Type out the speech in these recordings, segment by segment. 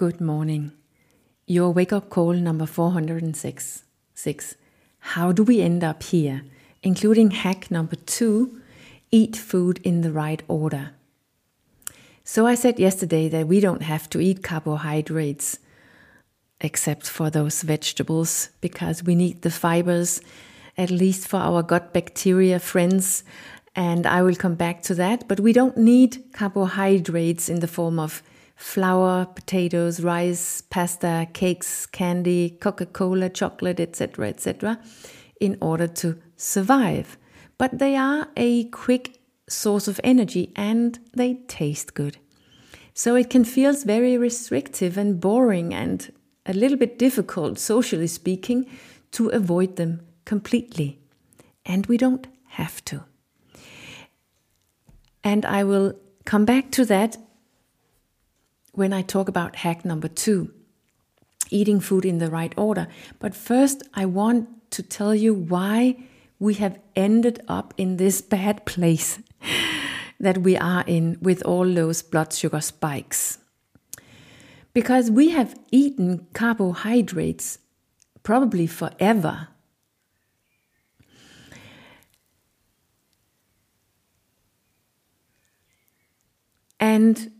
Good morning. Your wake up call number 406. Six. How do we end up here? Including hack number two eat food in the right order. So, I said yesterday that we don't have to eat carbohydrates except for those vegetables because we need the fibers, at least for our gut bacteria friends. And I will come back to that. But we don't need carbohydrates in the form of flour, potatoes, rice, pasta, cakes, candy, Coca Cola, chocolate, etc., etc., in order to survive. But they are a quick source of energy and they taste good. So it can feel very restrictive and boring and a little bit difficult, socially speaking, to avoid them completely. And we don't have to. And I will come back to that when I talk about hack number two eating food in the right order. But first, I want to tell you why we have ended up in this bad place that we are in with all those blood sugar spikes. Because we have eaten carbohydrates probably forever. And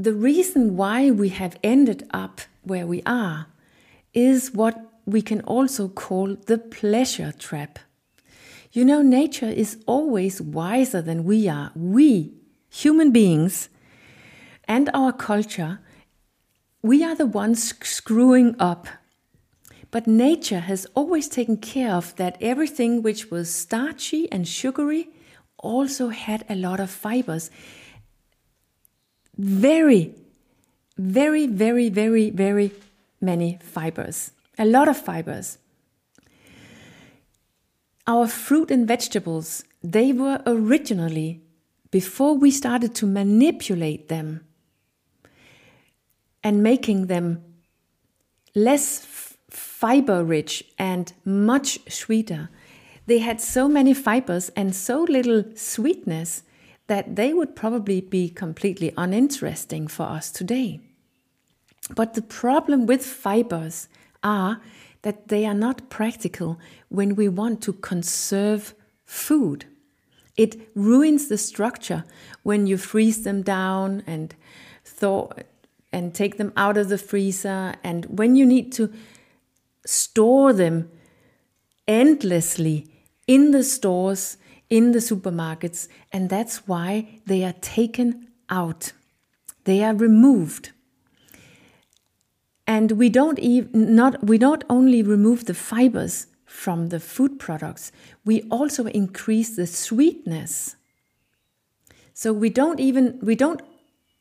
the reason why we have ended up where we are is what we can also call the pleasure trap. You know, nature is always wiser than we are. We, human beings, and our culture, we are the ones screwing up. But nature has always taken care of that everything which was starchy and sugary also had a lot of fibers very, very, very, very, very many fibers. A lot of fibers. Our fruit and vegetables, they were originally, before we started to manipulate them and making them less fiber rich and much sweeter, they had so many fibers and so little sweetness that they would probably be completely uninteresting for us today. But the problem with fibers are that they are not practical when we want to conserve food. It ruins the structure when you freeze them down and thaw and take them out of the freezer and when you need to store them endlessly in the stores in the supermarkets, and that's why they are taken out. They are removed. And we don't even not we not only remove the fibers from the food products, we also increase the sweetness. So we don't even we don't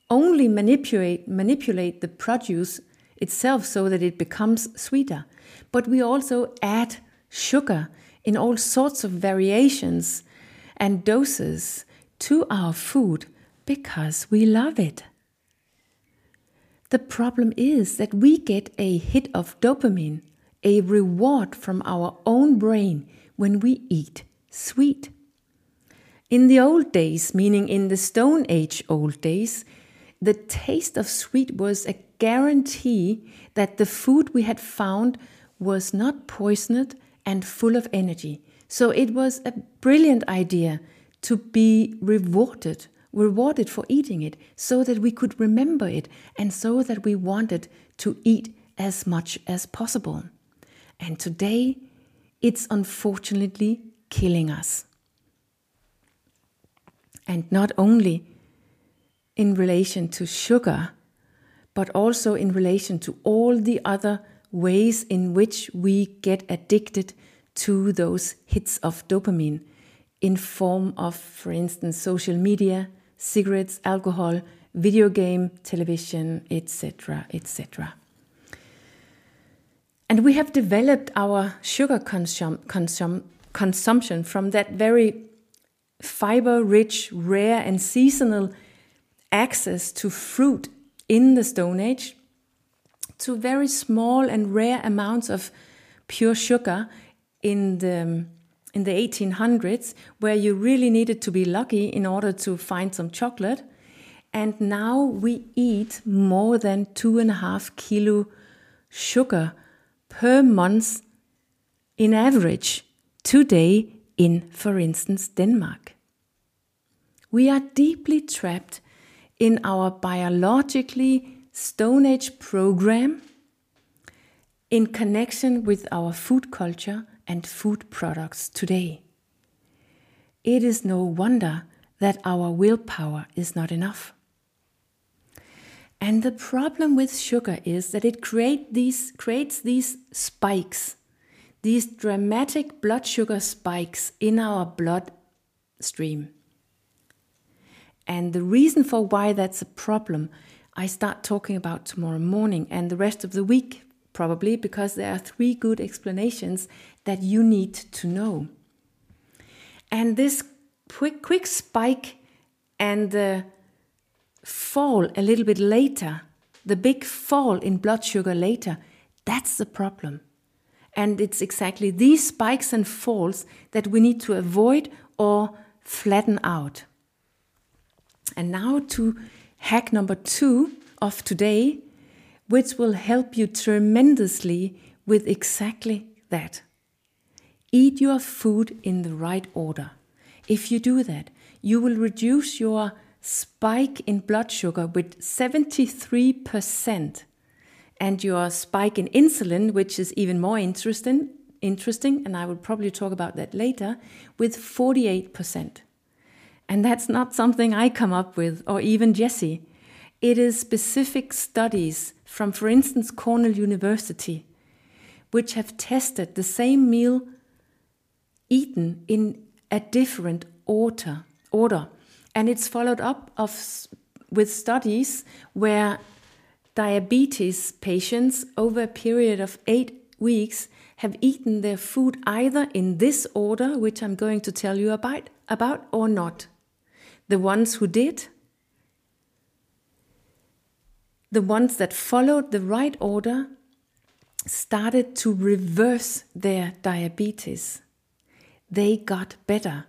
only manipulate manipulate the produce itself so that it becomes sweeter, but we also add sugar in all sorts of variations and doses to our food because we love it. The problem is that we get a hit of dopamine, a reward from our own brain when we eat sweet. In the old days, meaning in the Stone Age old days, the taste of sweet was a guarantee that the food we had found was not poisoned and full of energy. So it was a brilliant idea to be rewarded, rewarded for eating it, so that we could remember it and so that we wanted to eat as much as possible. And today, it's unfortunately killing us. And not only in relation to sugar, but also in relation to all the other ways in which we get addicted to those hits of dopamine in form of, for instance, social media, cigarettes, alcohol, video game, television, etc., etc. And we have developed our sugar consum consum consumption from that very fiber rich, rare, and seasonal access to fruit in the Stone Age to very small and rare amounts of pure sugar in the in the 1800s where you really needed to be lucky in order to find some chocolate And now we eat more than two and a half kilo sugar per month in average today in, for instance, Denmark. We are deeply trapped in our biologically Stone Age program in connection with our food culture and food products today. It is no wonder that our willpower is not enough. And the problem with sugar is that it create these, creates these spikes, these dramatic blood sugar spikes in our bloodstream. And the reason for why that's a problem, I start talking about tomorrow morning and the rest of the week, probably because there are three good explanations that you need to know. And this quick, quick spike and the fall a little bit later, the big fall in blood sugar later, that's the problem. And it's exactly these spikes and falls that we need to avoid or flatten out. And now to hack number two of today, which will help you tremendously with exactly that. Eat your food in the right order. If you do that, you will reduce your spike in blood sugar with 73% and your spike in insulin, which is even more interesting, interesting, and I will probably talk about that later, with 48%. And that's not something I come up with, or even Jessie. It is specific studies from, for instance, Cornell University, which have tested the same meal eaten in a different order. order. And it's followed up of, with studies where diabetes patients over a period of eight weeks have eaten their food either in this order, which I'm going to tell you about, about or not the ones who did, the ones that followed the right order, started to reverse their diabetes. They got better.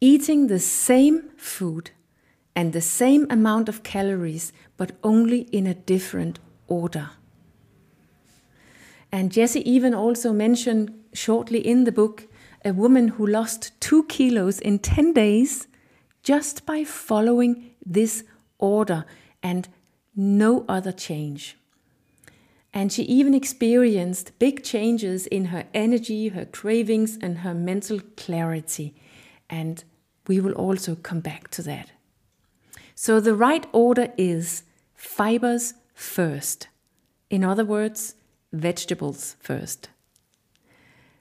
Eating the same food and the same amount of calories, but only in a different order. And Jessie even also mentioned shortly in the book a woman who lost two kilos in 10 days just by following this order and no other change. And she even experienced big changes in her energy, her cravings, and her mental clarity. And we will also come back to that. So, the right order is fibers first. In other words, vegetables first.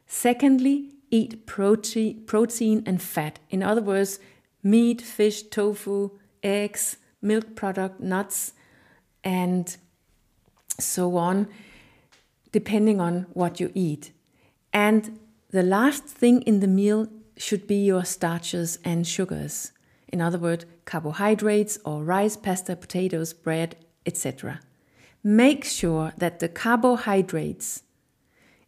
Secondly, eat protein, protein and fat. In other words, meat, fish, tofu, eggs, milk product, nuts, and so on, depending on what you eat. And the last thing in the meal should be your starches and sugars. In other words, carbohydrates or rice, pasta, potatoes, bread, etc. Make sure that the carbohydrates,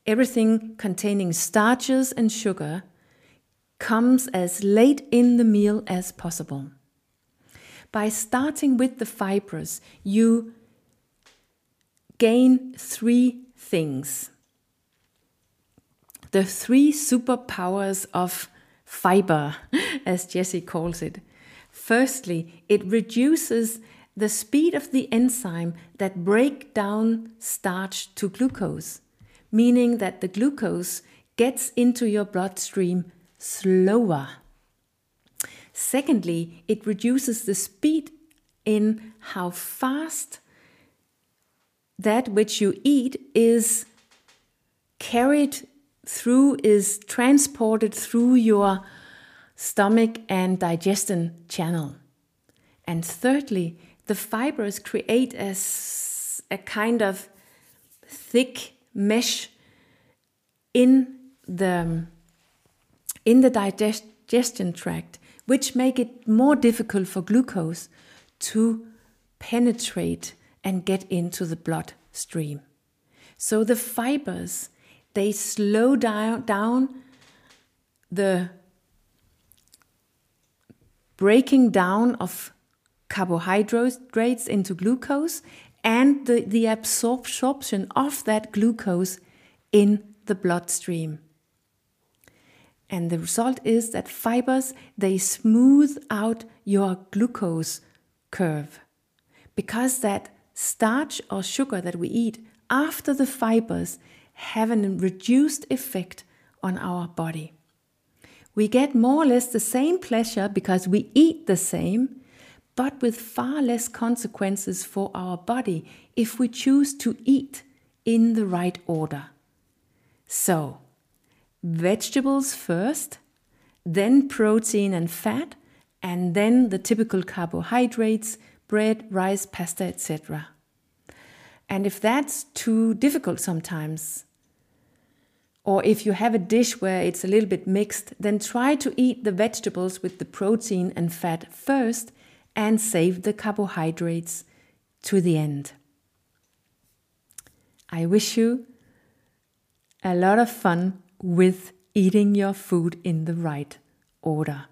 everything containing starches and sugar, comes as late in the meal as possible. By starting with the fibers, you gain three things. The three superpowers of fiber, as Jessie calls it. Firstly, it reduces the speed of the enzyme that break down starch to glucose, meaning that the glucose gets into your bloodstream slower. Secondly, it reduces the speed in how fast that which you eat is carried through, is transported through your stomach and digestion channel. And thirdly, the fibers create a, a kind of thick mesh in the in the digestion tract, which make it more difficult for glucose to penetrate and get into the bloodstream. So the fibers, they slow down, down the breaking down of carbohydrates into glucose and the, the absorption of that glucose in the bloodstream. And the result is that fibers they smooth out your glucose curve because that starch or sugar that we eat after the fibers have a reduced effect on our body. We get more or less the same pleasure because we eat the same, but with far less consequences for our body if we choose to eat in the right order. So, vegetables first, then protein and fat, and then the typical carbohydrates, bread, rice, pasta, etc. And if that's too difficult sometimes, or if you have a dish where it's a little bit mixed, then try to eat the vegetables with the protein and fat first and save the carbohydrates to the end. I wish you a lot of fun with eating your food in the right order.